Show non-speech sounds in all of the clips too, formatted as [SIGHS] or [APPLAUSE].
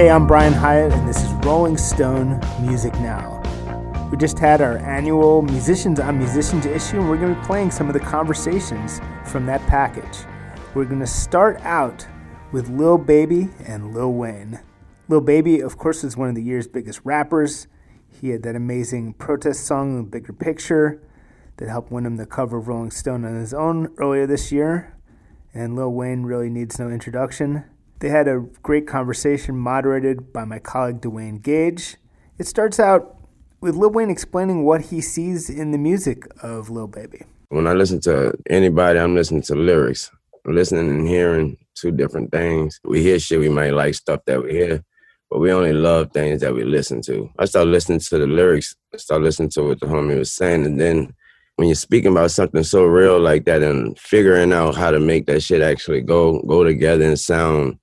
Hey, I'm Brian Hiatt, and this is Rolling Stone Music Now. We just had our annual Musicians on Musicians issue, and we're going to be playing some of the conversations from that package. We're going to start out with Lil Baby and Lil Wayne. Lil Baby, of course, is one of the year's biggest rappers. He had that amazing protest song, The Bigger Picture, that helped win him the cover of Rolling Stone on his own earlier this year. And Lil Wayne really needs no introduction. They had a great conversation moderated by my colleague Dwayne Gage. It starts out with Lil Wayne explaining what he sees in the music of Lil Baby. When I listen to anybody, I'm listening to lyrics. I'm listening and hearing two different things. We hear shit, we might like stuff that we hear, but we only love things that we listen to. I start listening to the lyrics, I start listening to what the homie was saying, and then when you're speaking about something so real like that and figuring out how to make that shit actually go go together and sound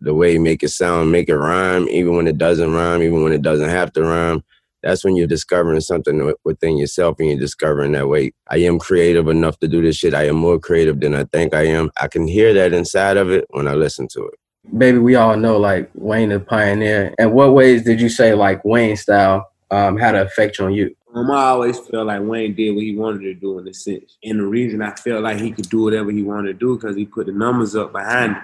the way you make it sound, make it rhyme, even when it doesn't rhyme, even when it doesn't have to rhyme. That's when you're discovering something within yourself and you're discovering that, wait, I am creative enough to do this shit. I am more creative than I think I am. I can hear that inside of it when I listen to it. Baby, we all know like Wayne the pioneer. And what ways did you say like Wayne style um, had an effect on you? Um, I always felt like Wayne did what he wanted to do in a sense. And the reason I felt like he could do whatever he wanted to do because he put the numbers up behind it.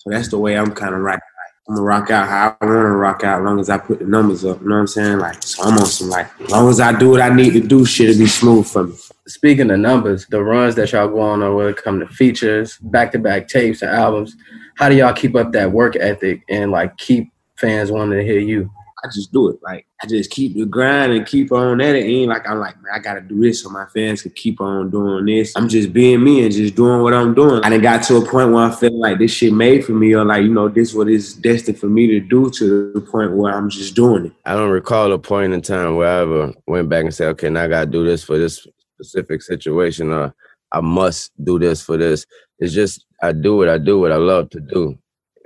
So that's the way I'm kind of right. I'm gonna rock out how I want to rock out, as long as I put the numbers up. You know what I'm saying? Like, so I'm on some like, as long as I do what I need to do, shit'll be smooth for me. Speaking of numbers, the runs that y'all go on, or when it come to features, back to back tapes and albums, how do y'all keep up that work ethic and like keep fans wanting to hear you? I just do it. Like I just keep the grind and keep on at it. ain't like I'm like, man, I gotta do this so my fans can keep on doing this. I'm just being me and just doing what I'm doing. I done got to a point where I feel like this shit made for me or like, you know, this what is destined for me to do to the point where I'm just doing it. I don't recall a point in time where I ever went back and said, okay, now I gotta do this for this specific situation or I must do this for this. It's just I do what I do what I love to do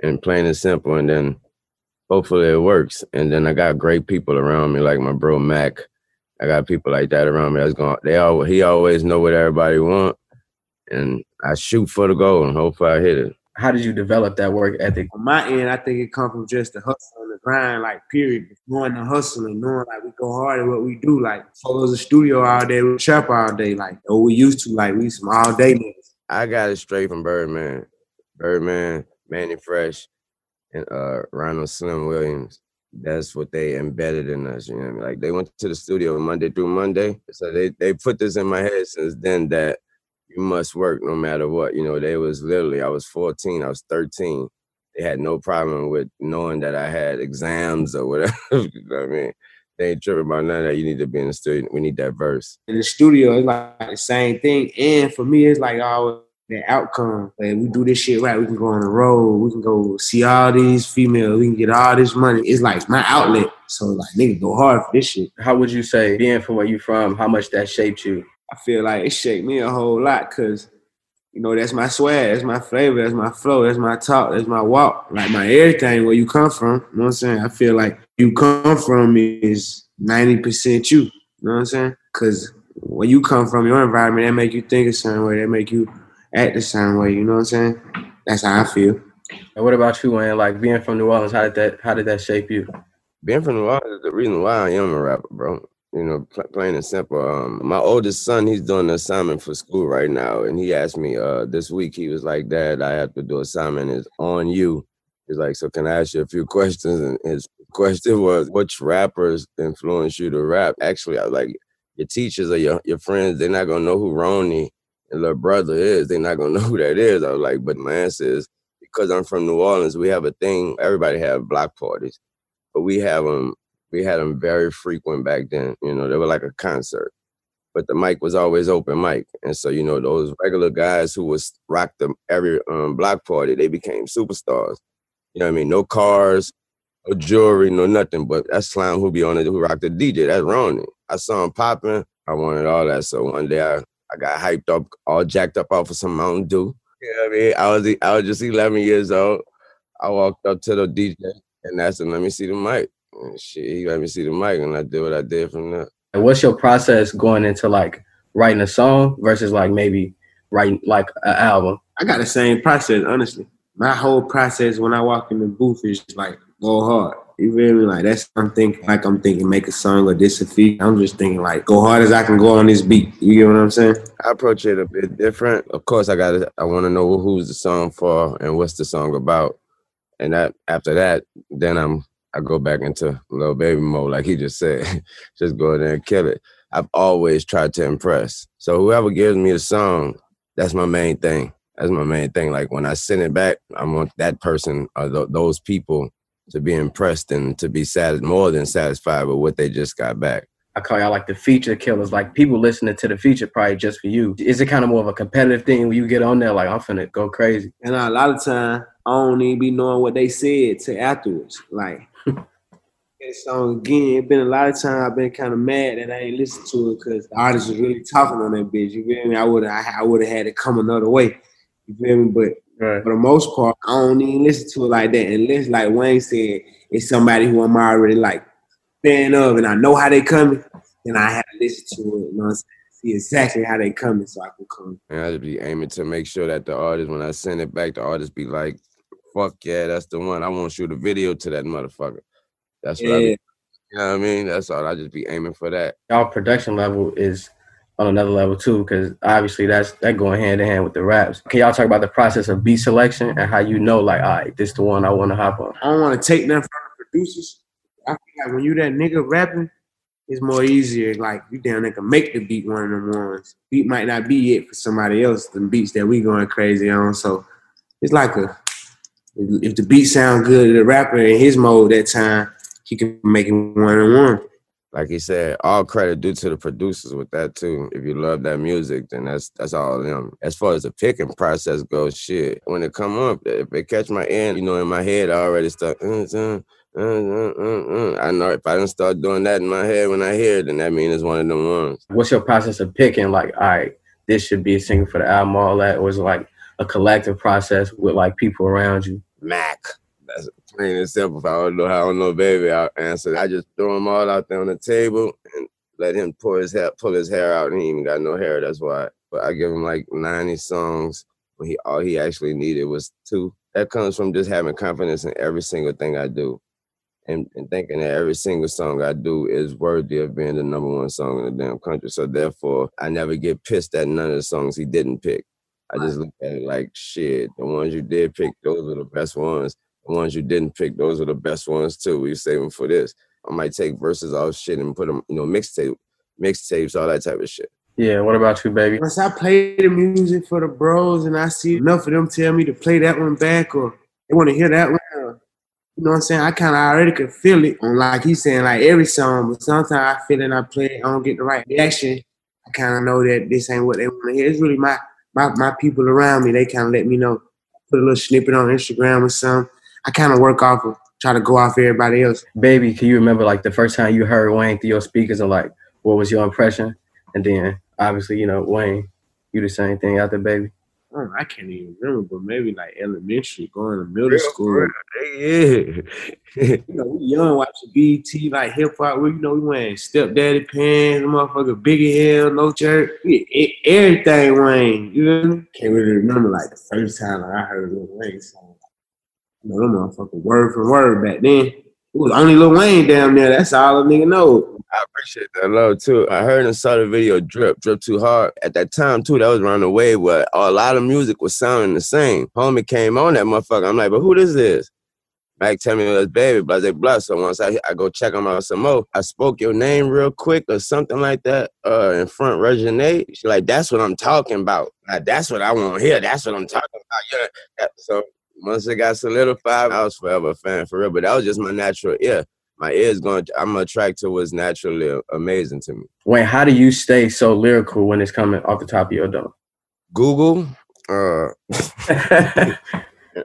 and plain and simple and then hopefully it works. And then I got great people around me, like my bro Mac. I got people like that around me. That's going. They all he always know what everybody want, and I shoot for the goal and hopefully I hit it. How did you develop that work ethic? On my end, I think it comes from just the hustle and the grind, like period. Knowing the hustle and knowing like we go hard at what we do. Like follow the studio all day, we trap all day. Like what we used to. Like we some all day niggas. I got it straight from Birdman. Birdman, Mannie Fresh and uh Ronald Slim Williams. That's what they embedded in us. You know I mean? Like they went to the studio Monday through Monday. So they they put this in my head since then that you must work no matter what. You know, they was literally I was 14, I was 13. They had no problem with knowing that I had exams or whatever. [LAUGHS] you know what I mean? They ain't tripping about none of that. You need to be in the studio. We need that verse. In the studio, it's like the same thing. And for me, it's like I always the outcome. Like we do this shit right, we can go on the road, we can go see all these females, we can get all this money. It's like my outlet. So like nigga go hard for this shit. How would you say being from where you from, how much that shaped you? I feel like it shaped me a whole lot because you know, that's my swag, that's my flavor, that's my flow, that's my talk, that's my walk, like my everything where you come from. You know what I'm saying? I feel like you come from is 90% you. You know what I'm saying? Cause when you come from, your environment, that make you think a certain way, that make you act the same way. You know what I'm saying? That's how I feel. And what about you, Wayne? Like being from New Orleans, how did that how did that shape you? Being from New Orleans is the reason why I am a rapper, bro. You know, pl- plain and simple. Um, my oldest son, he's doing an assignment for school right now, and he asked me uh, this week. He was like, "Dad, I have to do assignment. It's on you." He's like, "So can I ask you a few questions?" And his question was, "Which rappers influence you to rap?" Actually, I was like, "Your teachers or your your friends, they're not gonna know who Ronnie little brother is, they're not gonna [LAUGHS] know who that is. I was like, but my answer is because I'm from New Orleans, we have a thing. Everybody have block parties, but we have them. We had them very frequent back then. You know, they were like a concert, but the mic was always open mic, and so you know those regular guys who was rock the every um, block party, they became superstars. You know what I mean? No cars, no jewelry, no nothing. But that's Slime who be on it, who rocked the DJ. That's Ronnie. I saw him popping. I wanted all that. So one day I I got hyped up, all jacked up off of some Mountain Dew. You know what I mean? I was I was just 11 years old. I walked up to the DJ and asked him, let me see the mic. And shit, he let me see the mic and I did what I did from there. And what's your process going into like writing a song versus like maybe writing like an album? I got the same process, honestly. My whole process when I walk in the booth is like go hard. You feel me? Like that's I'm thinking like I'm thinking make a song or this a feat. I'm just thinking like go hard as I can go on this beat. You get what I'm saying? I approach it a bit different. Of course, I got to I want to know who's the song for and what's the song about, and that after that, then I'm I go back into little baby mode, like he just said, [LAUGHS] just go in there and kill it. I've always tried to impress. So whoever gives me a song, that's my main thing. That's my main thing. Like when I send it back, I want that person or th- those people to be impressed and to be sad more than satisfied with what they just got back. I call y'all like the feature killers. Like people listening to the feature probably just for you. Is it kind of more of a competitive thing when you get on there? Like I'm finna go crazy. And a lot of time I don't even be knowing what they said to afterwards. Like [LAUGHS] that song again. It been a lot of time I've been kind of mad that I ain't listened to it because the artist was really talking on that bitch. You feel me? I would have I would have had it come another way. You feel me? But Right. for the most part, I don't even listen to it like that. Unless, like Wayne said, it's somebody who I'm already like fan of and I know how they coming, then I have to listen to it. You know what I'm saying? See exactly how they coming so I can come. And I just be aiming to make sure that the artist, when I send it back, the artist be like, fuck yeah, that's the one. I want to shoot a video to that motherfucker. That's what I Yeah. be, you know what I mean? That's all. I just be aiming for that. Y'all production level is on another level too, because obviously that's that going hand in hand with the raps. Can y'all talk about the process of beat selection and how you know like, all right, this the one I want to hop on? I don't want to take nothing from the producers. I feel like when you that nigga rapping, it's more easier. Like you damn nigga make the beat one of them ones. Beat might not be it for somebody else. The beats that we going crazy on. So it's like a if the beat sound good the rapper in his mode that time, he can make it one on one. Like he said, all credit due to the producers with that too. If you love that music, then that's that's all them. As far as the picking process goes, shit. When it come up, if it catch my ear, you know, in my head, I already start. Uh, uh, uh. I know if I don't start doing that in my head when I hear it, then that means it's one of them ones. What's your process of picking like, all right, this should be a single for the album, all that? Or is it like a collective process with like people around you? Mac. That's and simple. If I don't know how I don't know, baby, I'll answer. I just throw them all out there on the table and let him pull his hair, pull his hair out. And he ain't even got no hair. That's why. But I give him like 90 songs when he all he actually needed was two. That comes from just having confidence in every single thing I do. And, and thinking that every single song I do is worthy of being the number one song in the damn country. So therefore, I never get pissed at none of the songs he didn't pick. I just look at it like shit. The ones you did pick, those were the best ones. The ones you didn't pick, those are the best ones too. We save them for this. I might take verses off shit and put them, you know, mixtape, mixtapes, all that type of shit. Yeah, what about you, baby? Once I play the music for the bros and I see enough of them tell me to play that one back or they want to hear that one, or, you know what I'm saying? I kind of already could feel it on like he's saying like every song, but sometimes I feel it and I play it, I don't get the right reaction. I kind of know that this ain't what they want to hear. It's really my, my my people around me. They kind of let me know. Put a little snippet on Instagram or something. I kind of work off of try to go off everybody else. Baby, can you remember like the first time you heard Wayne through your speakers and like what was your impression? And then obviously, you know, Wayne, you the same thing out there, baby. Oh, I can't even remember, but maybe like elementary, going to middle school. Yeah. [LAUGHS] You know, we young watching BT like hip hop. We you know we wearing stepdaddy pants, motherfucker bigger hell, no shirt, We- e- everything Wayne. You know, what I mean? can't really remember like the first time like, I heard Wayne song. Know, them motherfucker word for word back then. It was only Lil Wayne down there. That's all a nigga know. I appreciate that love too. I heard and saw the video drip, drip too hard. At that time too, that was around the way where a lot of music was sounding the same. Homie came on that motherfucker. I'm like, but who this is? Mike tell me it was baby, blah, blah, blah. So once I, I go check him out some more, I spoke your name real quick or something like that uh, in front Regine. She like, that's what I'm talking about. Like, that's what I want to hear. That's what I'm talking about. Yeah. So once it got solidified, I was forever a fan for real. But that was just my natural ear. My ears going. I'm attracted to what's naturally amazing to me. Wayne, how do you stay so lyrical when it's coming off the top of your dome? Google. [LAUGHS] Uh, [LAUGHS]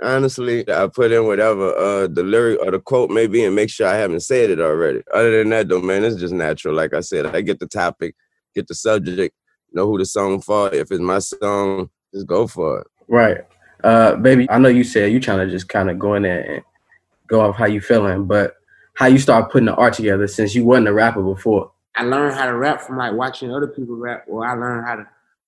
honestly, I put in whatever uh the lyric or the quote may be and make sure I haven't said it already. Other than that, though, man, it's just natural. Like I said, I get the topic, get the subject, know who the song for. If it's my song, just go for it. right. Uh, baby, I know you said you trying to just kind of go in there and go off how you feeling, but how you start putting the art together since you wasn't a rapper before? I learned how to rap from like watching other people rap, or I learned how to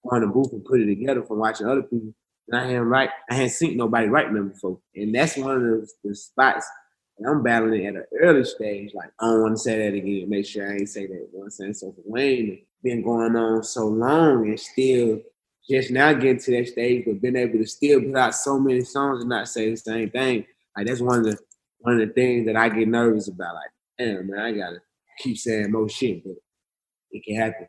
go in the booth and put it together from watching other people. And I hadn't write, I hadn't seen nobody write them before, and that's one of the, the spots And I'm battling at an early stage. Like, I don't want to say that again. Make sure I ain't say that. I'm saying? So Wayne, been going on so long and still just now getting to that stage, but being able to still put out so many songs and not say the same thing. Like that's one of the one of the things that I get nervous about. Like, damn man, I gotta keep saying more shit, but it can happen.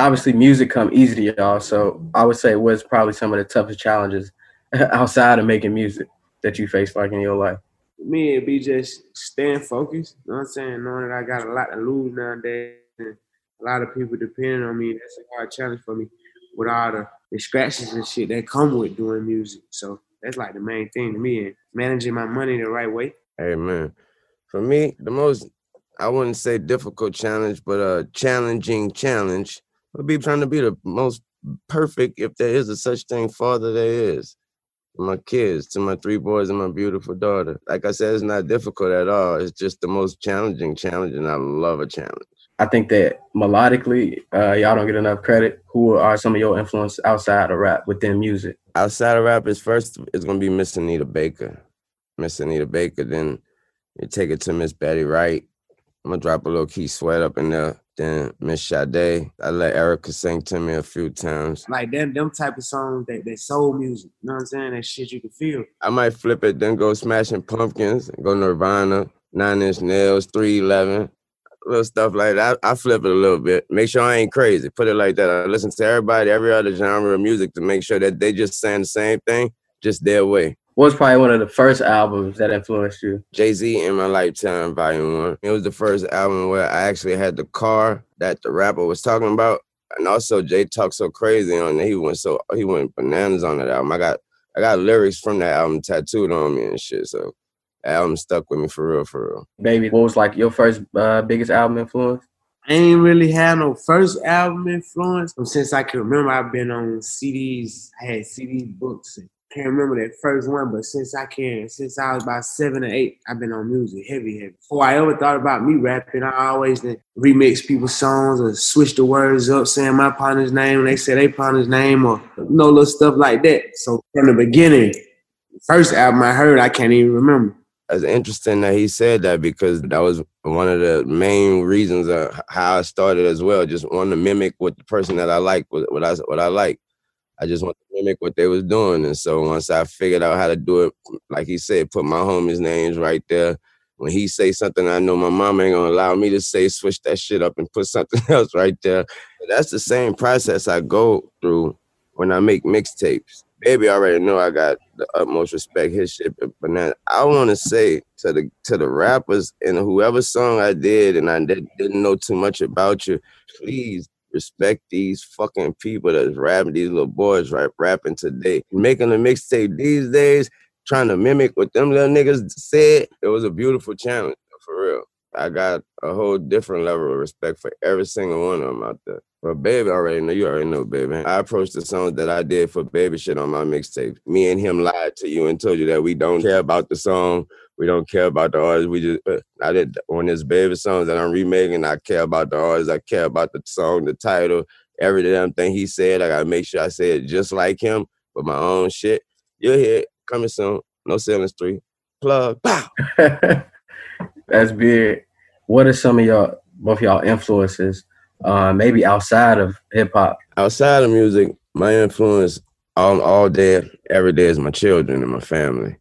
obviously music come easy to y'all. So I would say was probably some of the toughest challenges [LAUGHS] outside of making music that you face like in your life. Me, it'd be just staying focused. You know what I'm saying? Knowing that I got a lot to lose nowadays and a lot of people depending on me. That's a hard challenge for me with all the scratches and shit that come with doing music. So that's like the main thing to me and managing my money the right way. Hey man. For me, the most I wouldn't say difficult challenge, but a challenging challenge I'll be trying to be the most perfect, if there is a such thing, father there is. To my kids, to my three boys and my beautiful daughter. Like I said, it's not difficult at all. It's just the most challenging challenge, and I love a challenge. I think that melodically, uh, y'all don't get enough credit. Who are some of your influence outside of rap within music? Outside of rap is first it's gonna be Miss Anita Baker. Miss Anita Baker, then you take it to Miss Betty Wright. I'm gonna drop a little Keith Sweat up in there. Then Miss Sade, I let Erykah sing to me a few times. Like them, them type of songs that they soul music. You know what I'm saying? That shit you can feel. I might flip it, then go Smashing Pumpkins, go Nirvana, Nine Inch Nails, 311, little stuff like that. I, I flip it a little bit. Make sure I ain't crazy. Put it like that. I listen to everybody, every other genre of music to make sure that they just saying the same thing, just their way. What was probably one of the first albums that influenced you? Jay Z in My Lifetime, Volume 1. It was the first album where I actually had the car that the rapper was talking about. And also Jay talked so crazy on it. He went so he went bananas on that album. I got I got lyrics from that album tattooed on me and shit. So that album stuck with me for real, for real. Baby, what was like your first uh, biggest album influence? I ain't really had no first album influence. Since I can remember, I've been on CDs. I had CD books and can't remember that first one, but since I can, since I was about seven or eight, I've been on music heavy, heavy. Before I ever thought about me rapping, I always remix people's songs or switch the words up, saying my partner's name, and they say their partner's name, or you know, little stuff like that. So from the beginning, first album I heard, I can't even remember. It's interesting that he said that because that was one of the main reasons of how I started as well. Just wanting to mimic what the person that I like, what I what I like. I just want to mimic what they was doing. And so once I figured out how to do it, like he said, put my homies' names right there. When he say something, I know my mom ain't gonna allow me to say, switch that shit up and put something [LAUGHS] else right there. That's the same process I go through when I make mixtapes. Baby I already know I got the utmost respect his shit, but now I want to say to the to the rappers and whoever song I did and I did, didn't know too much about you, please respect these fucking people that's rapping, these little boys right rapping today. Making a mixtape these days, trying to mimic what them little niggas said, it was a beautiful challenge, for real. I got a whole different level of respect for every single one of them out there. But baby already know, you already know, baby. I approached the songs that I did for baby shit on my mixtape. Me and him lied to you and told you that we don't care about the song. We don't care about the artists. We just uh, I did when there's baby songs that I'm remaking. I care about the artists. I care about the song, the title, every damn thing he said. I gotta make sure I say it just like him, but my own shit. You'll hear it coming soon. No ceilings three. Plug. [LAUGHS] That's big. What are some of y'all, both y'all influences, uh, maybe outside of hip hop? Outside of music, my influence all all day, every day is my children and my family,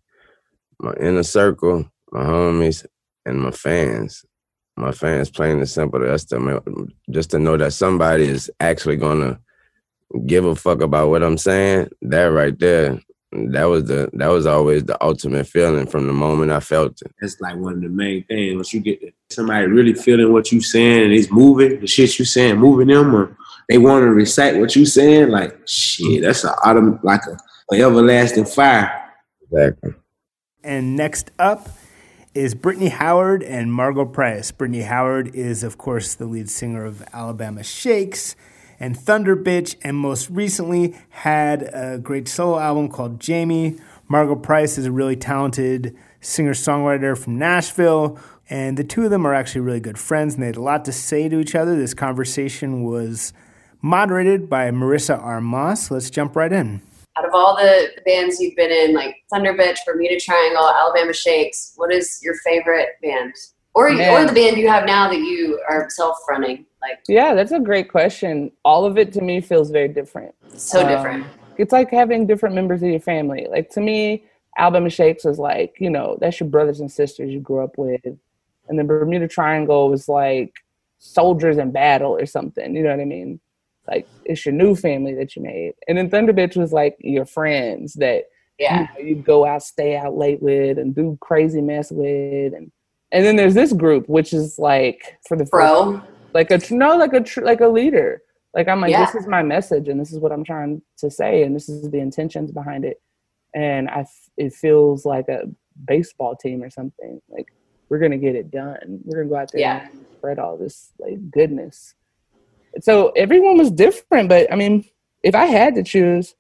my inner circle, my homies, and my fans. My fans, plain and simple. That's the just to know that somebody is actually gonna give a fuck about what I'm saying. That right there that was the that was always the ultimate feeling from the moment I felt it. That's like one of the main things. Once you get somebody really feeling what you're saying and it's moving, the shit you're saying moving them, or they want to recite what you're saying, like shit, that's a autumn like a, a everlasting fire. Exactly. And next up is Brittany Howard and Margo Price. Brittany Howard is, of course, the lead singer of Alabama Shakes and Thunderbitch, and most recently had a great solo album called Jaime. Margo Price is a really talented singer songwriter from Nashville, and the two of them are actually really good friends, and they had a lot to say to each other. This conversation was moderated by Marissa R. Moss. Let's jump right in. Out of all the bands you've been in, like Thunderbitch, Bermuda Triangle, Alabama Shakes, what is your favorite band? Or, or the band you have now that you are self fronting? Like, yeah, that's a great question. All of it to me feels very different. So um, different. It's like having different members of your family. Like to me, Alabama Shakes was like, you know, that's your brothers and sisters you grew up with. And the Bermuda Triangle was like soldiers in battle or something. You know what I mean? Like it's your new family that you made. And then Thunderbitch was like your friends that yeah. you know, you'd go out, stay out late with and do crazy mess with. And and then there's this group, which is like for the Bro like a no like a tr- like a leader like i'm like yeah. this is my message and this is what i'm trying to say and this is the intentions behind it and i f- it feels like a baseball team or something like we're gonna get it done we're gonna go out there yeah. and spread all this like goodness so everyone was different but i mean if i had to choose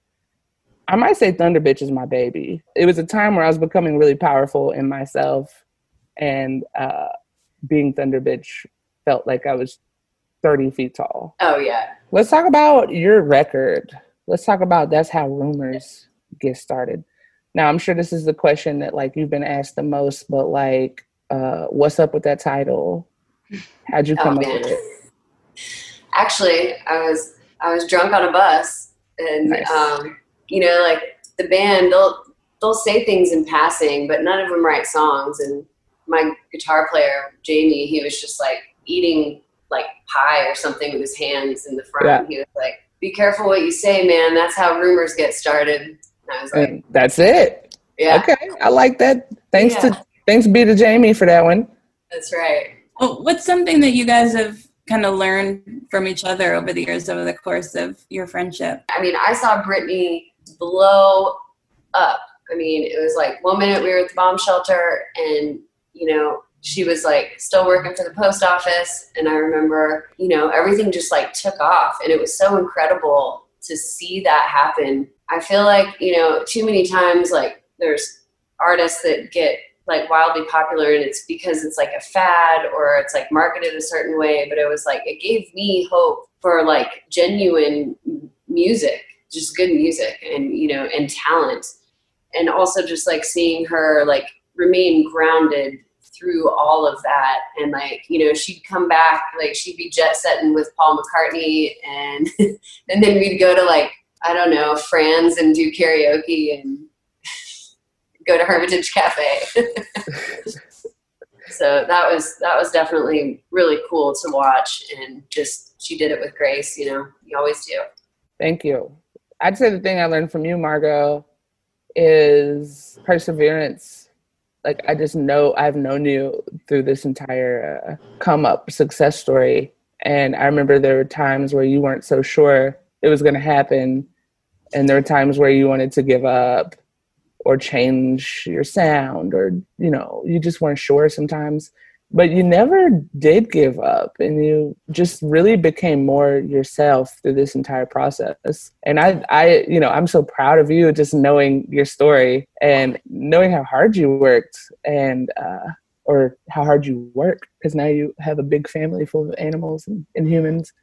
i might say thunder bitch is my baby it was a time where i was becoming really powerful in myself and uh being thunder bitch felt like I was 30 feet tall. Oh, yeah. Let's talk about your record. Let's talk about that's how rumors get started. Now, I'm sure this is the question that like you've been asked the most, but like, uh, what's up with that title? How'd you come oh, up with it? Actually, I was I was drunk on a bus, and nice. um, you know, like the band, they'll they'll say things in passing, but none of them write songs. And my guitar player Jamie, he was just like, eating like pie or something with his hands in the front. Yeah. He was like, "Be careful what you say, man. That's how rumors get started." And I was like, "That's it." Yeah. Okay, I like that. Thanks yeah. to thanks be to Jamie for that one. That's right. Well, what's something that you guys have kind of learn from each other over the years, over the course of your friendship? I mean, I saw Brittany blow up. I mean, it was like one minute we were at the bomb shelter, and you know, she was like still working for the post office and i remember you know everything just like took off and it was so incredible to see that happen i feel like you know too many times like there's artists that get like wildly popular and it's because it's like a fad or it's like marketed a certain way but it was like it gave me hope for like genuine music just good music and you know and talent. And also just like seeing her like remain grounded through all of that. And like you know she'd come back like she'd be jet setting with paul mccartney and [LAUGHS] and then we'd go to like i don't know franz and do karaoke and go to hermitage cafe [LAUGHS] so that was that was definitely really cool to watch and just she did it with grace you know you always do thank you i'd say the thing i learned from you Margo, is perseverance like I just know I've known you through this entire uh, come up success story. And I remember there were times where you weren't so sure it was going to happen. And there were times where you wanted to give up or change your sound or, you know, you just weren't sure sometimes. but you never did give up and you just really became more yourself through this entire process and i i you know i'm so proud of you just knowing your story and knowing how hard you worked and uh or how hard you work because now you have a big family full of animals and, and humans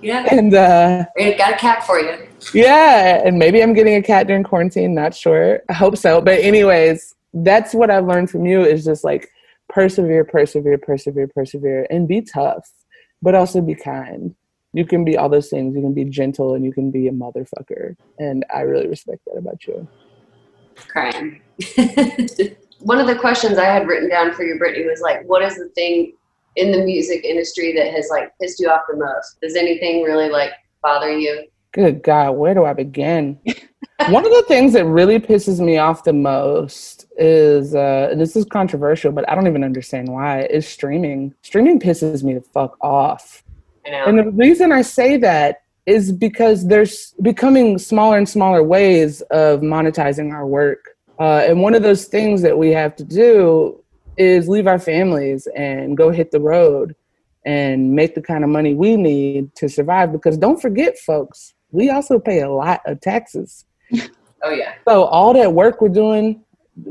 Yeah. and uh We got a cat for you. yeah, and maybe I'm getting a cat during quarantine, not sure. I hope so. But anyways, that's what I've learned from you is just like persevere, persevere, persevere, persevere, and be tough, but also be kind. You can be all those things. You can be gentle and you can be a motherfucker. And I really respect that about you. crying. [LAUGHS] One of the questions I had written down for you, Brittany, was like, what is the thing in the music industry that has like pissed you off the most? Does anything really like bother you? Good God, where do I begin? One of the things that really pisses me off the most is, uh, and this is controversial, but I don't even understand why, is streaming. Streaming pisses me the fuck off. And the reason I say that is because there's becoming smaller and smaller ways of monetizing our work. Uh, and one of those things that we have to do is leave our families and go hit the road and make the kind of money we need to survive. Because don't forget, folks, we also pay a lot of taxes. [LAUGHS] oh yeah. So all that work we're doing,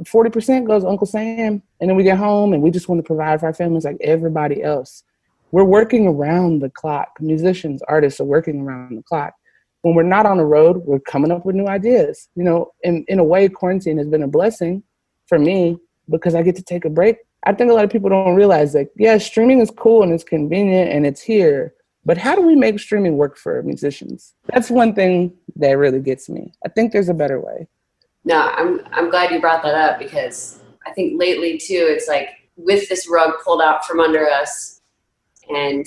40% goes Uncle Sam. And then we get home and we just want to provide for our families like everybody else. We're working around the clock. Musicians, artists are working around the clock. When we're not on the road, we're coming up with new ideas. You know, in, in a way, quarantine has been a blessing for me because I get to take a break. I think a lot of people don't realize that, yeah, streaming is cool and it's convenient and it's here. But how do we make streaming work for musicians? That's one thing that really gets me. I think there's a better way. No, I'm I'm glad you brought that up because I think lately too, it's like with this rug pulled out from under us and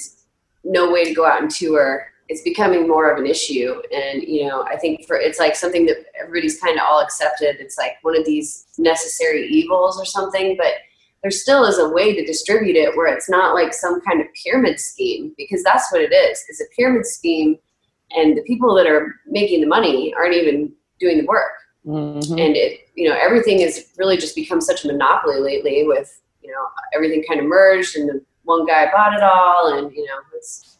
no way to go out and tour, it's becoming more of an issue. And you know, I think for it's like something that everybody's kind of all accepted. It's like one of these necessary evils or something, but there still is a way to distribute it where it's not like some kind of pyramid scheme because that's what it is. It's a pyramid scheme and the people that are making the money aren't even doing the work Mhm. and it you know everything has really just become such a monopoly lately with you know everything kind of merged and the one guy bought it all and you know it's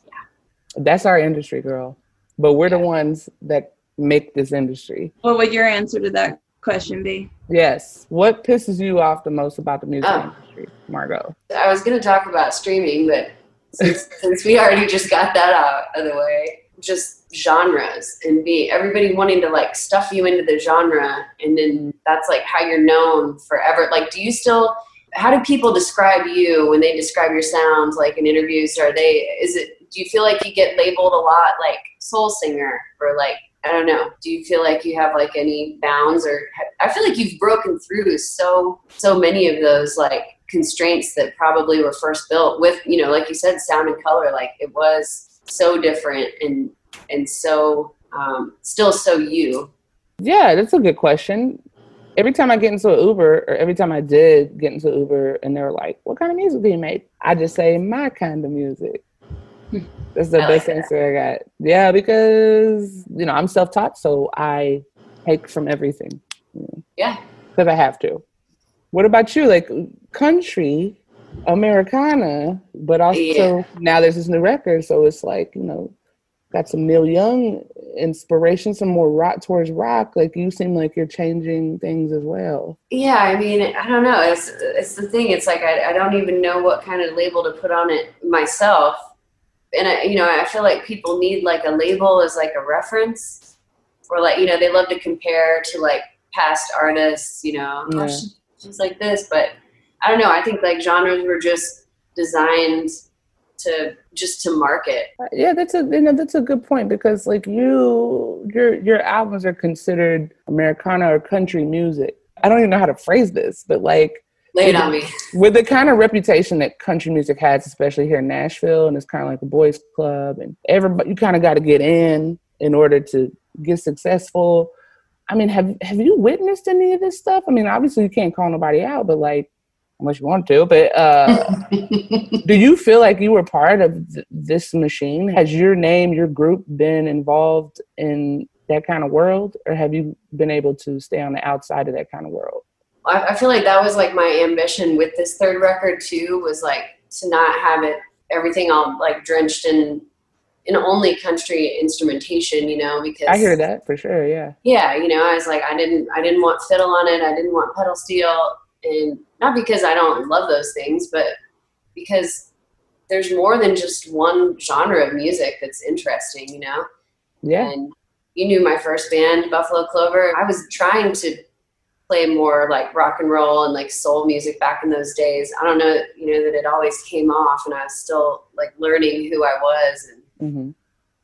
That's our industry, girl. But we're the ones that make this industry. What would your answer to that question be? Yes. What pisses you off the most about the music Oh. industry, Margo? i was going to talk about streaming but since, [LAUGHS] since we already just got that out of the way just genres and be everybody wanting to like stuff you into the genre and then that's like how you're known forever like do you still how do people describe you when they describe your sounds like in interviews are they is it do you feel like you get labeled a lot like soul singer or like i don't know do you feel like you have like any bounds or i feel like you've broken through so so many of those like constraints that probably were first built with you know like you said sound and color like it was so different and and so um still so you Yeah, that's a good question. Every time I get into an Uber, or every time I did get into Uber, and they were like, "What kind of music do you make?" I just say, "My kind of music." That's the I like best that. answer I got. Yeah, because you know I'm self-taught, so I take from everything. yeah because I have to. What about you? Like country, Americana, but also Yeah. now there's this new record, so it's like you know, got some Neil Young inspiration, some more rock towards rock. Like you seem like you're changing things as well. yeah i mean i don't know it's it's the thing it's like I, I don't even know what kind of label to put on it myself and i you know i feel like people need like a label as like a reference or like you know they love to compare to like past artists you know oh, Yeah. she, she's like this but i don't know i think like genres were just designed to just to market Uh, Yeah, that's a you know that's a good point because like you your your albums are considered Americana or country music. I don't even know how to phrase this, but like lay it on me with the kind of reputation that country music has, especially here in Nashville, and it's kind of like a boys' club, and everybody you kind of got to get in in order to get successful. I mean, have have you witnessed any of this stuff? I mean, obviously you can't call nobody out, but like unless you want to. But uh, [LAUGHS] do you feel like you were part of th- this machine? Has your name, your group, been involved in that kind of world, or have you been able to stay on the outside of that kind of world? I, I feel like that was like my ambition with this third record too was like to not have it everything all like drenched in in only country instrumentation, you know, because I hear that for sure. Yeah. yeah, you know, I was like, I didn't, I didn't want fiddle on it. I didn't want pedal steel, and not because I don't love those things, but because there's more than just one genre of music that's interesting, you know. Yeah. And you knew my first band, Buffalo Clover. I was trying to play more like rock and roll and like soul music back in those days. I don't know, you know, that it always came off, and I was still like learning who I was and hmm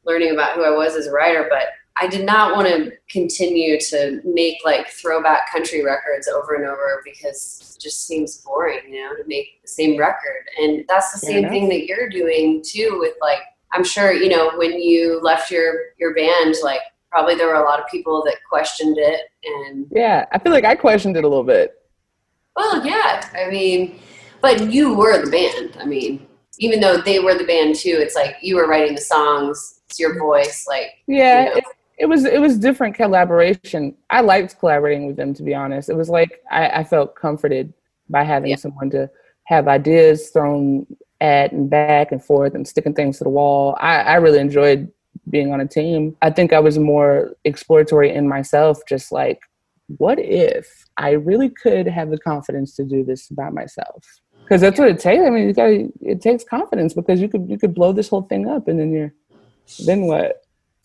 learning about who I was as a writer, but I did not want to continue to make like throwback country records over and over because it just seems boring, you know, to make the same record. And that's the Fair same enough. thing that you're doing too with like I'm sure, you know, when you left your your band, like probably there were a lot of people that questioned it and Yeah. I feel like I questioned it a little bit. well, yeah, I mean, but you were the band. I mean, even though they were the band too, it's like you were writing the songs, it's your voice, like Yeah. you know. It, it was it was different collaboration. I liked collaborating with them to be honest. It was like I, I felt comforted by having Yeah. someone to have ideas thrown at and back and forth and sticking things to the wall. I, I really enjoyed being on a team. I think I was more exploratory in myself, just like, what if I really could have the confidence to do this by myself? Because that's what it takes. I mean, you got it takes confidence because you could you could blow this whole thing up and then you're then what?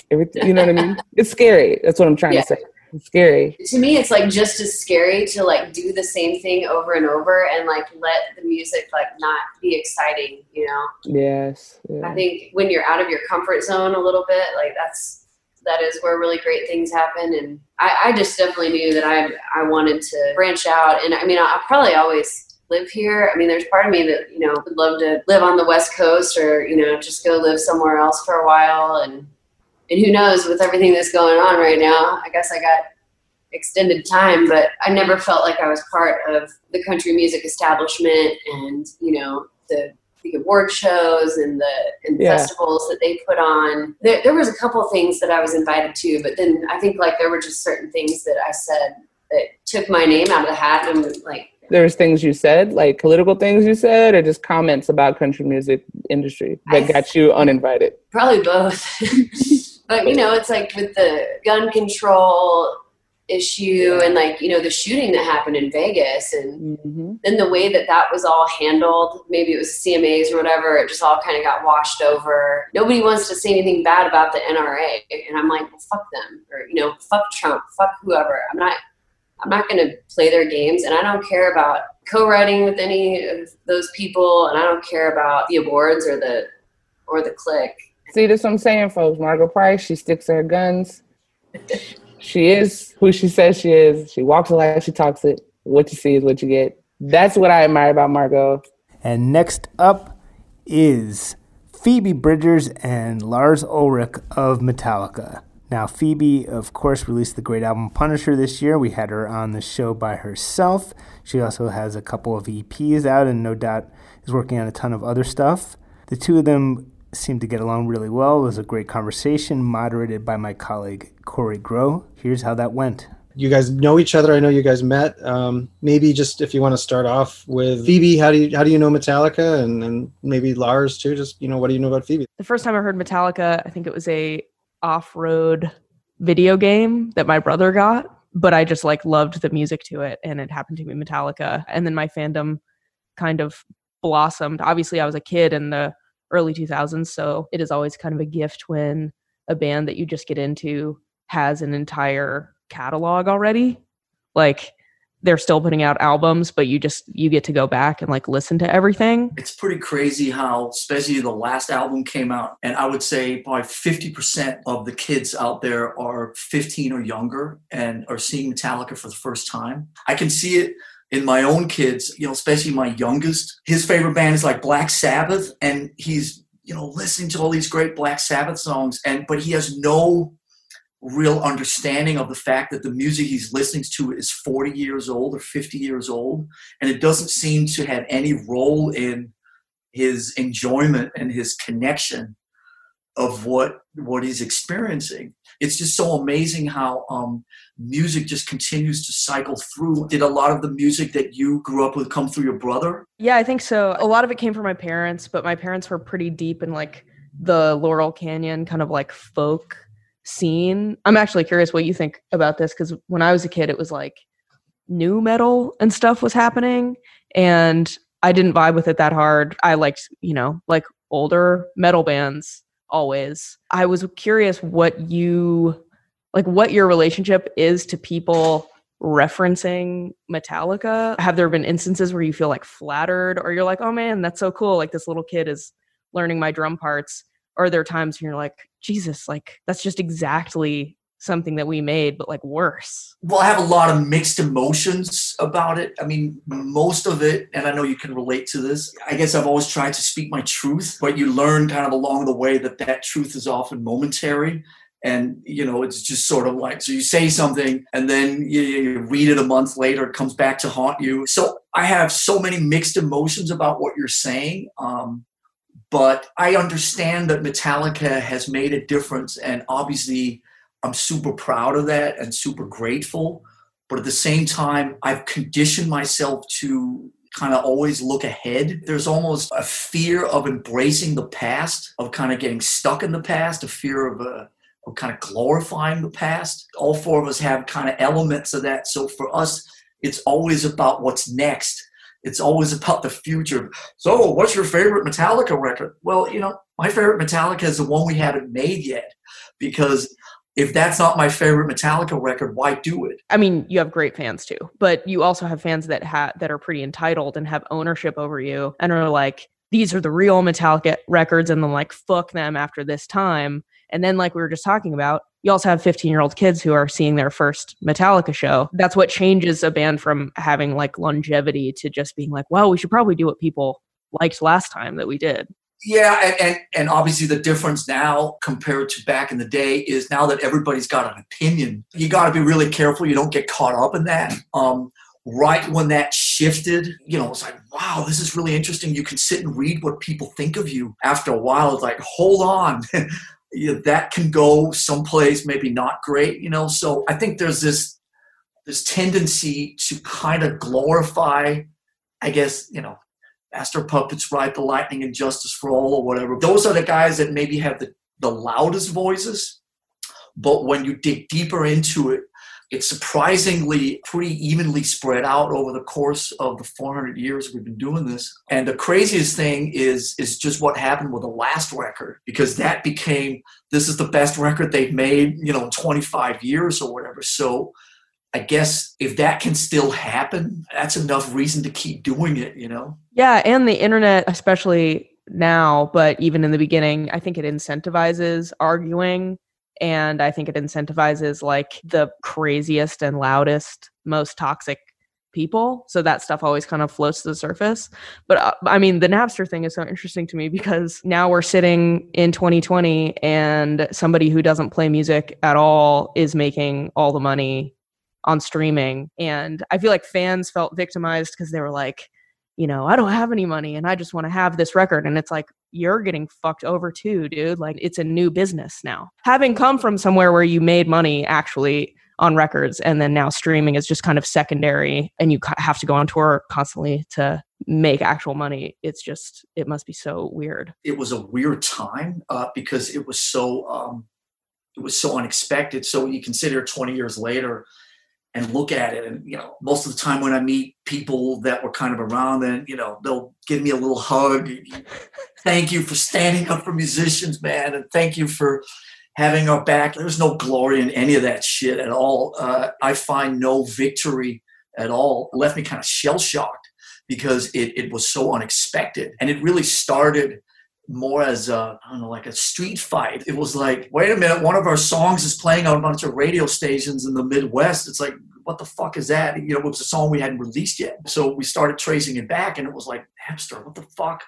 Everything, you know what I mean? It's scary. That's what I'm trying Yeah. to say. It's scary. to me it's like just as scary to like do the same thing over and over and like let the music like not be exciting you know? Yes. i think when you're out of your comfort zone a little bit like that's that is where really great things happen. And i, I just definitely knew that i i wanted to branch out. And i mean i'll probably always live here. I mean there's part of me that you know would love to live on the west coast or you know just go live somewhere else for a while. And and who knows with everything that's going on right now i guess i got extended time but i never felt like i was part of the country music establishment and you know the the award shows and the and Yeah. festivals that they put on there, there was a couple of things that i was invited to but then i think like there were just certain things that i said that took my name out of the hat and like There's things you said, like political things you said, or just comments about country music industry that got you uninvited. Probably both. [LAUGHS] but you know, it's like with the gun control issue and like you know the shooting that happened in Vegas and hmm then the way that that was all handled, maybe it was CMAs or whatever, it just all kind of got washed over. Nobody wants to say anything bad about the NRA, and I'm like, well, fuck them, or you know, fuck Trump, fuck whoever. I'm not, I'm not going to play their games, and I don't care about co-writing with any of those people, and I don't care about the awards or the or the clique. See, that's what I'm saying, folks. Margo Price, she sticks to her guns. She is who she says she is. She walks it like she talks it. What you see is what you get. That's what I admire about Margo. And next up is Phoebe Bridgers and Lars Ulrich of Metallica. Now, Phoebe, of course, released the great album Punisher this year. We had her on the show by herself. She also has a couple of EPs out and no doubt is working on a ton of other stuff. The two of them seemed to get along really well. It was a great conversation, moderated by my colleague Kory Grow. Here's how that went. you guys know each other. I know you guys met. Um, maybe just if you want to start off with Phoebe, how do you how do you know Metallica, and and maybe Lars too? Just you know, what do you know about Phoebe? the first time I heard Metallica, I think it was a off-road video game that my brother got, but I just like loved the music to it and it happened to be Metallica. And then my fandom kind of blossomed. Obviously, I was a kid and the early 2000s, so it is always kind of a gift when a band that you just get into has an entire catalog already. Like they're still putting out albums, but you just you get to go back and like listen to everything. it's pretty crazy how especially the last album came out and i would say probably 50% of the kids out there are 15 or younger and are seeing metallica for the first time i can see it in my own kids you know especially my youngest his favorite band is like black sabbath and he's you know listening to all these great black sabbath songs and but he has no real understanding of the fact that the music he's listening to is 40 years old or 50 years old and it doesn't seem to have any role in his enjoyment and his connection of what what he's experiencing. It's just so amazing how um, music just continues to cycle through. Did a lot of the music that you grew up with come through your brother? Yeah, I think so. A lot of it came from my parents, but my parents were pretty deep in like the Laurel Canyon kind of like folk scene. I'm actually curious what you think about this because when I was a kid, it was like nu metal and stuff was happening, and I didn't vibe with it that hard. I liked, you know, like older metal bands always. I was curious what you like what your relationship is to people referencing Metallica. Have there been instances where you feel like flattered or you're like, "Oh man, that's so cool. Like this little kid is learning my drum parts." Or are there times when you're like, "Jesus, like that's just exactly something that we made but like worse." Well, I have a lot of mixed emotions about it. I mean, most of it, and I know you can relate to this. I guess I've always tried to speak my truth, but you learn kind of along the way that that truth is often momentary. And, you know, it's just sort of like, so you say something and then you, you read it a month later, it comes back to haunt you. So I have so many mixed emotions about what you're saying. Um, but I understand that Metallica has made a difference. And obviously, I'm super proud of that and super grateful. But at the same time, I've conditioned myself to kind of always look ahead. There's almost a fear of embracing the past, of kind of getting stuck in the past, a fear of, uh, of kind of glorifying the past. All four of us have kind of elements of that. So for us, it's always about what's next. It's always about the future. So, what's your favorite Metallica record? Well, you know, my favorite Metallica is the one we haven't made yet because if that's not my favorite Metallica record, why do it? I mean, you have great fans too, but you also have fans that ha- that are pretty entitled and have ownership over you and are like, these are the real Metallica records, and then like fuck them after this time. And then, like we were just talking about, you also have 15 year old kids who are seeing their first Metallica show. That's what changes a band from having like longevity to just being like, well, we should probably do what people liked last time that we did. Yeah, and, and, and obviously the difference now compared to back in the day is now that everybody's got an opinion, you got to be really careful you don't get caught up in that. Um, right when that shifted, you know, it's like, wow, this is really interesting. You can sit and read what people think of you. After a while, it's like, hold on. [LAUGHS] that can go someplace maybe not great, you know. So I think there's this this tendency to kind of glorify, I guess, you know, Master Puppets Ride the Lightning and Justice for All or whatever. Those are the guys that maybe have the, the loudest voices. But when you dig deeper into it, it's surprisingly pretty evenly spread out over the course of the 400 years we've been doing this. And the craziest thing is is just what happened with the last record because that became this is the best record they've made, you know, in 25 years or whatever. So I guess if that can still happen, that's enough reason to keep doing it, you know? Yeah, and the internet, especially now, but even in the beginning, I think it incentivizes arguing and I think it incentivizes like the craziest and loudest, most toxic people. So that stuff always kind of floats to the surface. But uh, I mean, the Napster thing is so interesting to me because now we're sitting in 2020 and somebody who doesn't play music at all is making all the money on streaming. And I feel like fans felt victimized because they were like, you know, I don't have any money and I just want to have this record. And it's like, you're getting fucked over too, dude. Like, it's a new business now. Having come from somewhere where you made money actually on records and then now streaming is just kind of secondary and you have to go on tour constantly to make actual money. It's just, it must be so weird. It was a weird time uh, because it was so, um, it was so unexpected. So you consider 20 years later, and look at it. And, you know, most of the time when I meet people that were kind of around then, you know, they'll give me a little hug. thank you for standing up for musicians, man. And thank you for having our back. There's no glory in any of that shit at all. Uh, I find no victory at all. It left me kind of shell shocked because it, it was so unexpected. And it really started more as a I don't know, like a street fight. It was like, wait a minute, one of our songs is playing on a bunch of radio stations in the Midwest. It's like, what the fuck is that? You know, it was a song we hadn't released yet. So we started tracing it back, and it was like, Napster, what the fuck?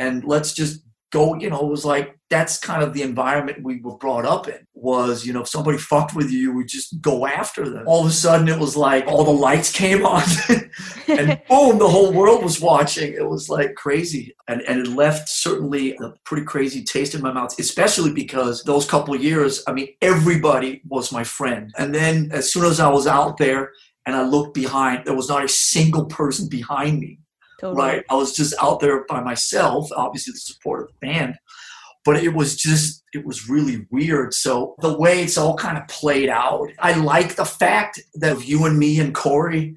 And let's just go, you know, it was like that's kind of the environment we were brought up in. Was you know, if somebody fucked with you, you would just go after them. All of a sudden, it was like all the lights came on, [LAUGHS] and [LAUGHS] boom, the whole world was watching. It was like crazy, and and it left certainly a pretty crazy taste in my mouth, especially because those couple of years, I mean, everybody was my friend, and then as soon as I was out there and I looked behind, there was not a single person behind me. Totally. Right. I was just out there by myself, obviously the support of the band. But it was just, it was really weird. So the way it's all kind of played out, I like the fact that you and me and Kory,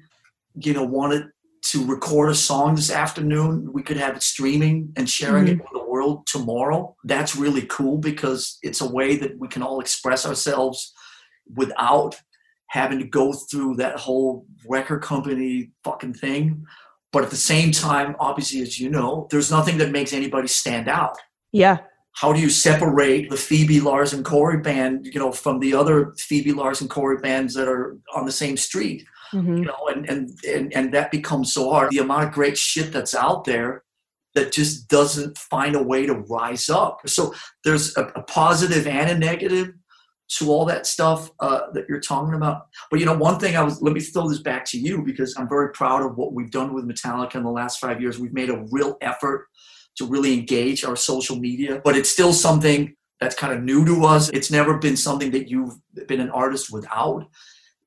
you know, wanted to record a song this afternoon. We could have it streaming and sharing it mm-hmm. with the world tomorrow. That's really cool because it's a way that we can all express ourselves without having to go through that whole record company fucking thing. But at the same time, obviously, as you know, there's nothing that makes anybody stand out. Yeah. How do you separate the Phoebe Lars and Kory band, you know, from the other Phoebe Lars and Kory bands that are on the same street? Mhm. You know, and, and and and that becomes so hard. The amount of great shit that's out there that just doesn't find a way to rise up. So there's a, a positive and a negative to all that stuff uh, that you're talking about. But you know, one thing I was let me throw this back to you because I'm very proud of what we've done with Metallica in the last five years. We've made a real effort to really engage our social media, but it's still something that's kind of new to us. It's never been something that you've been an artist without.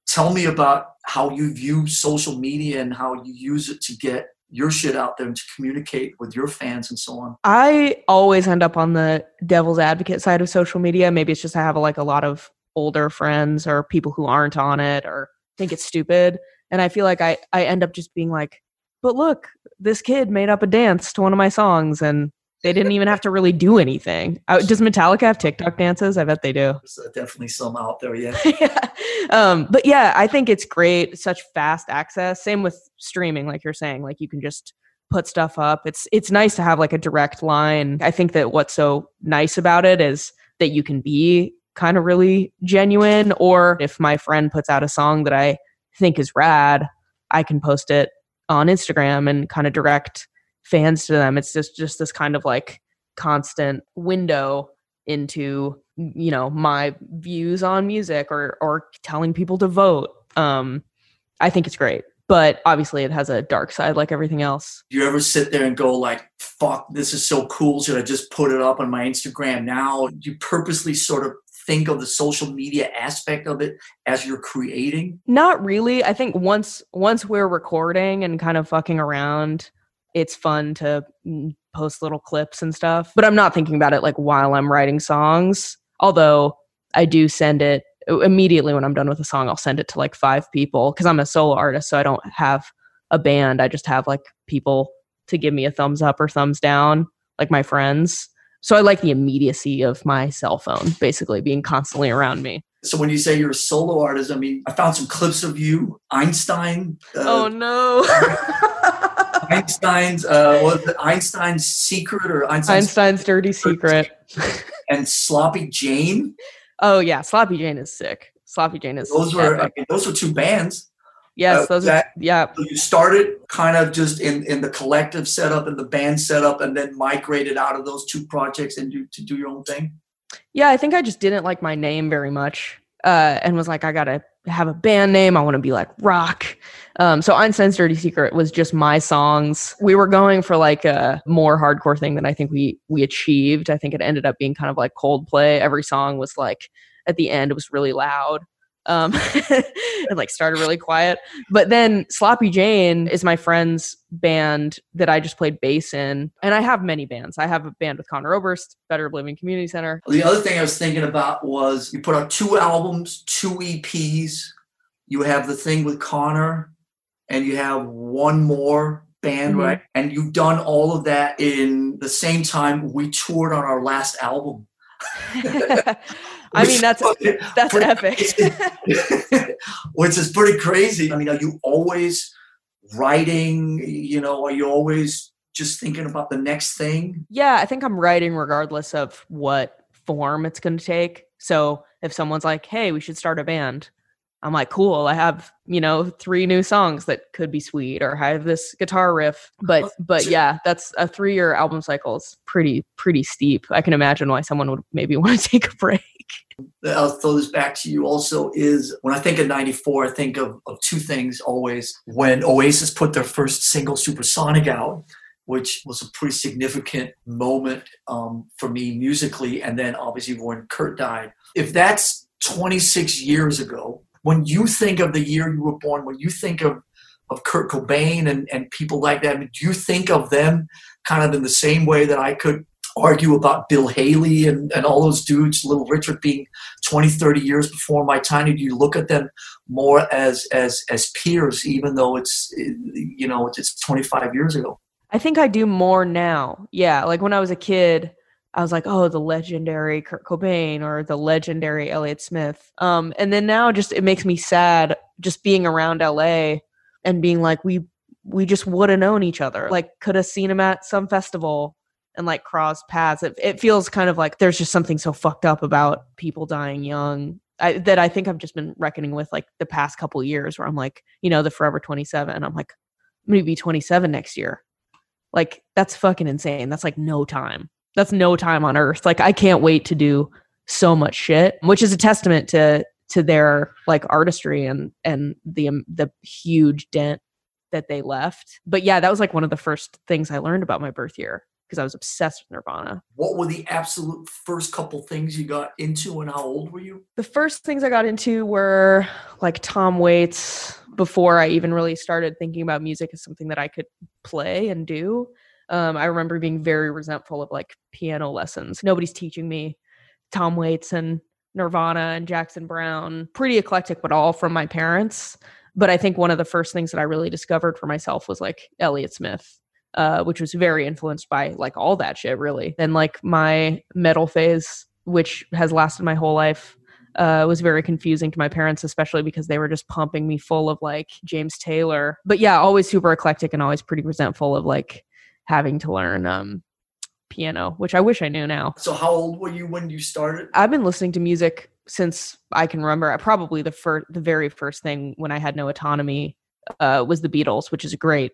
Tell me about how you view social media and how you use it to get your shit out there and to communicate with your fans and so on. I always end up on the devil's advocate side of social media. Maybe it's just I have like a lot of older friends or people who aren't on it or think it's stupid. And I feel like I, I end up just being like, but look, this kid made up a dance to one of my songs and they didn't even have to really do anything. Uh, does Metallica have TikTok dances? I bet they do. There's uh, definitely some out there, [LAUGHS] yeah. um, but yeah, I think it's great. Such fast access. Same with streaming, like you're saying. Like you can just put stuff up. It's it's nice to have like a direct line. I think that what's so nice about it is that you can be kind of really genuine. Or if my friend puts out a song that I think is rad, I can post it on Instagram and kind of direct fans to them. It's just just this kind of like constant window into you know my views on music or or telling people to vote um i think it's great but obviously it has a dark side like everything else Do you ever sit there and go like, fuck, this is so cool. Should I just put it up on my Instagram now? Do You purposely sort of think of the social media aspect of it as you're creating. not really i think once once we're recording and kind of fucking around it's fun to mm, post little clips and stuff but i'm not thinking about it like while i'm writing songs. Although i do send it immediately when i'm done with a song i'll send it to like five people because i'm a solo artist so i don't have a band. I just have like people to give me a thumbs up or thumbs down like my friends. So i like the immediacy of my cell phone basically being constantly around me. So when you say you're a solo artist, I mean, I found some clips of you, Einstein. Uh, oh no [LAUGHS] [LAUGHS] Einstein's uh, was it Einstein's secret or Einstein's, einstein's dirty secret [LAUGHS] and Sloppy Jane. Oh yeah, Sloppy Jane is sick. Sloppy Jane is Those were I mean, those were two bands. yes, uh, those that- are yeah. So you started kind of just in, in the collective setup and the band setup, and then migrated out of those two projects and do, to do your own thing. Yeah, I think I just didn't like my name very much. Uh, and was like, I gotta have a band name. I want to be like rock. Um, so Einstein's Dirty Secret was just my songs. We were going for like a more hardcore thing than I think we we achieved. I think it ended up being kind of like Coldplay. Every song was like at the end it was really loud. Um, [LAUGHS] and like started really quiet. But then Sloppy Jane is my friend's band that I just played bass in. And I have many bands. I have a band with Conor Oberst, Better Oblivion Community Center. The other thing I was thinking about was you put out two albums, two EPs. You have the thing with Connor, and you have one more band, Mhm. right? And you've done all of that in the same time we toured on our last album. [LAUGHS] I mean, that's that's epic. [LAUGHS] which is pretty crazy. I mean, are you always writing? You know, are you always just thinking about the next thing? yeah, I think I'm writing regardless of what form it's going to take. So if someone's like, "Hey, we should start a band," I'm like, cool, I have, you know, three new songs that could be sweet, or I have this guitar riff. But but yeah, that's a three year album cycle is pretty, pretty steep. I can imagine why someone would maybe [LAUGHS] want to take a break. I'll throw this back to you also is when I think of 94, I think of, of two things always. When Oasis put their first single Supersonic out, which was a pretty significant moment um, for me musically, and then obviously when Kurt died. If that's 26 years ago, when you think of the year you were born, when you think of of Kurt Cobain and, and people like that, do you think of them kind of in the same way that I could argue about Bill Haley and, and all those dudes, Little Richard being 20, 30 years before my time? Do you look at them more as as as peers, even though it's you know it's 25 years ago? I think I do more now. Yeah, like when I was a kid, I was like, oh, the legendary Kurt Cobain or the legendary Elliott Smith. Um, and then now, just it makes me sad just being around LA and being like, we we just would have known each other. Like, could have seen him at some festival and like crossed paths. It, it feels kind of like there's just something so fucked up about people dying young I, that I think I've just been reckoning with like the past couple years, where I'm like, you know, the Forever 27. I'm like, I'm gonna be 27 next year. Like that's fucking insane. That's like no time. That's no time on earth. Like I can't wait to do so much shit, which is a testament to to their like artistry and and the um, the huge dent that they left. But yeah, that was like one of the first things I learned about my birth year because I was obsessed with Nirvana. What were the absolute first couple things you got into and how old were you? The first things I got into were like Tom Waits before I even really started thinking about music as something that I could play and do. Um, I remember being very resentful of like piano lessons. Nobody's teaching me Tom Waits and Nirvana and Jackson Browne. Pretty eclectic, but all from my parents. But I think one of the first things that I really discovered for myself was like Elliott Smith uh, which was very influenced by like all that shit, really. And like my metal phase, which has lasted my whole life, uh, was very confusing to my parents, especially because they were just pumping me full of like James Taylor. But yeah, always super eclectic and always pretty resentful of like having to learn um, piano, which I wish I knew now. So how old were you when you started? I've been listening to music since I can remember. Probably the first, the very first thing when I had no autonomy uh, was the Beatles, which is a great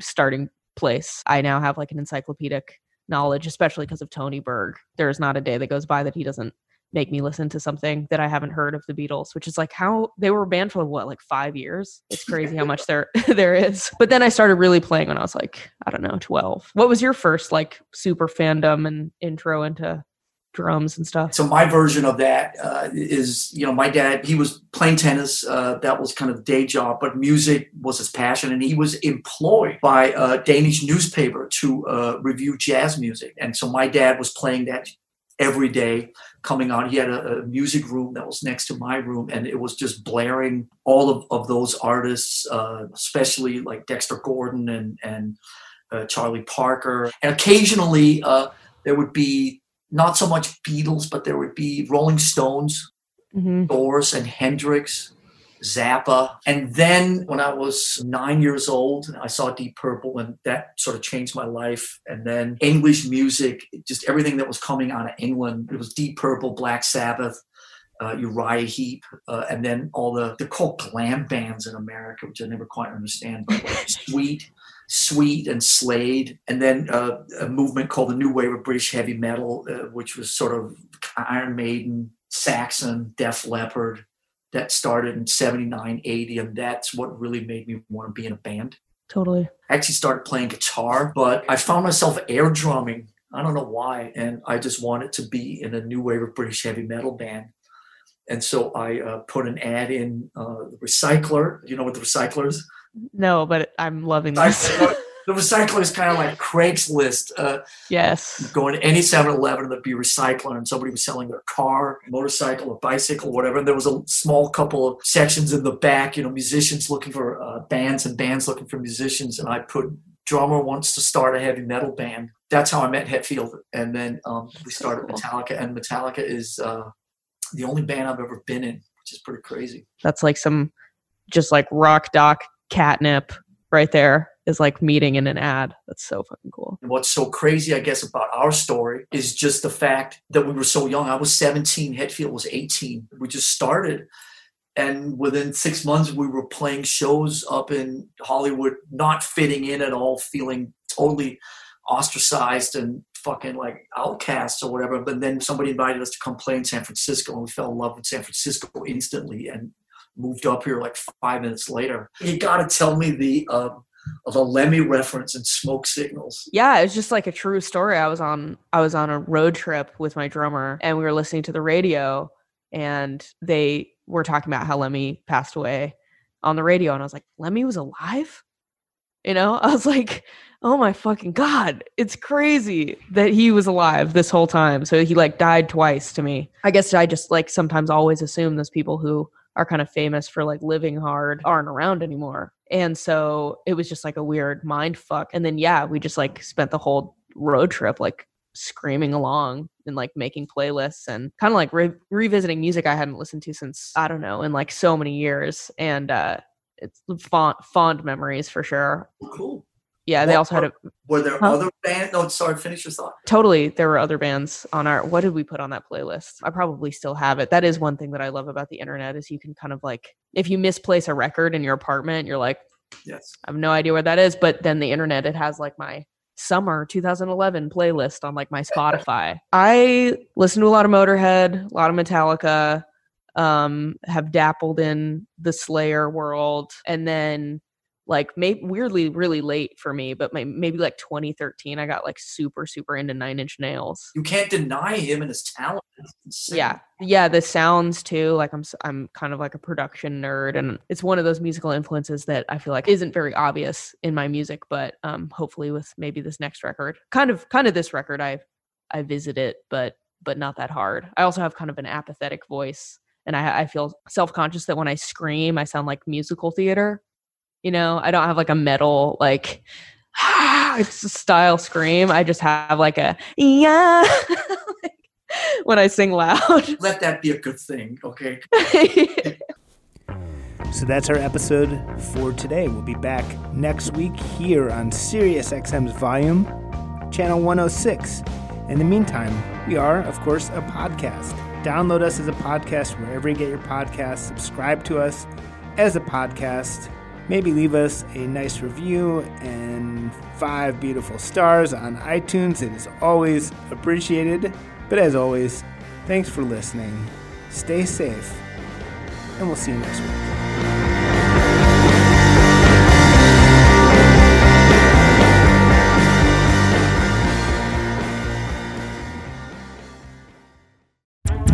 starting place. I now have like an encyclopedic knowledge, especially because of Tony Berg. There is not a day that goes by that he doesn't make me listen to something that I haven't heard of the Beatles, which is like how they were banned for what, like five years? It's crazy how much [LAUGHS] there [LAUGHS] there is. But then I started really playing when I was like, I don't know, 12. What was your first like super fandom and intro into drums and stuff. So my version of that uh, is, you know, my dad he was playing tennis. Uh, that was kind of day job, but music was his passion, and he was employed by a Danish newspaper to uh, review jazz music. And so my dad was playing that every day coming on he had a, a, music room that was next to my room and it was just blaring all of, of those artists uh, especially like dexter gordon and, and uh, charlie parker and occasionally uh, there would be not so much Beatles, but there would be Rolling Stones, mm-hmm. Doors, and Hendrix, Zappa. And then when I was nine years old, I saw Deep Purple, and that sort of changed my life. And then English music, just everything that was coming out of England. It was Deep Purple, Black Sabbath. Uh, Uriah Heep, uh, and then all the they're called glam bands in America, which I never quite understand. But like [LAUGHS] Sweet, Sweet and Slade, and then uh, a movement called the New Wave of British Heavy Metal, uh, which was sort of Iron Maiden, Saxon, Def Leppard, that started in 79, 80, and that's what really made me want to be in a band. Totally. I actually started playing guitar, but I found myself air drumming. I don't know why, and I just wanted to be in a New Wave of British Heavy Metal band. And so I uh, put an ad in uh, the Recycler. You know what the Recycler is? No, but I'm loving this. The recycler is kind of like Craigslist. Uh, yes. Going to any 7 Eleven, there'd be a recycler, and somebody was selling their car, motorcycle, or bicycle, whatever. And there was a small couple of sections in the back, you know, musicians looking for uh, bands and bands looking for musicians. And I put drummer wants to start a heavy metal band. That's how I met Hetfield. And then um, we started. Metallica, and Metallica is uh, the only band I've ever been in, which is pretty crazy. That's like some just like rock doc catnip right there is like meeting in an ad. That's so fucking cool. And what's so crazy, I guess, about our story is just the fact that we were so young. I was 17, Hetfield was 18. We just started. and within six months we were playing shows up in hollywood not fitting in at all feeling totally ostracized and fucking like outcasts or whatever but then somebody invited us to come play in san francisco and we fell in love with san francisco instantly and moved up here like five minutes later you gotta tell me the uh, uh, the lemmy reference and smoke signals Yeah, it's just like a true story. I was on I was on a road trip with my drummer and we were listening to the radio and they were talking about how Lemmy passed away on the radio and I was like, Lemmy was alive? You know? [LAUGHS] I was like, oh my fucking god, it's crazy that he was alive this whole time. So he like died twice to me. I guess I just like sometimes always assume those people who are kind of famous for like living hard aren't around anymore. And so it was just like a weird mind fuck. And then yeah, we just like spent the whole road trip like screaming along and like making playlists and kind of like re- revisiting music I hadn't listened to since I don't know in like so many years. And uh it's fond fond memories for sure. Cool. Yeah, they also had a were there Huh? other bands no sorry finish your thought. Totally there were other bands on our what did we put on that playlist? I probably still have it. That is one thing that i love about the internet is you can kind of like if you misplace a record in your apartment you're like yes. I have no idea where that is but then the internet it has like my summer 2011 playlist on like my [LAUGHS] spotify. I listen to a lot of motorhead a lot of metallica um have dabbled in the slayer world and then like maybe weirdly really late for me but my, maybe like 2013 i got like super super into nine inch nails. You can't deny him and his talent. Yeah. Yeah the sounds too like i'm i'm kind of like a production nerd and it's one of those musical influences that i feel like isn't very obvious in my music but um hopefully with maybe this next record kind of kind of this record i i visit it but but not that hard. I also have kind of an apathetic voice and i i feel self-conscious that when i scream i sound like musical theater you know i don't have like a metal like [SIGHS] it's a style scream i just have like a yeah [LAUGHS] when i sing loud [LAUGHS] let that be a good thing okay So that's our episode for today. We'll be back next week here on Sirius XM's Volume, Channel 106. In the meantime, we are, of course, a podcast. Download us as a podcast wherever you get your podcasts. Subscribe to us as a podcast. Maybe leave us a nice review and five beautiful stars on iTunes. It is always appreciated. But as always, thanks for listening. Stay safe, and we'll see you next week.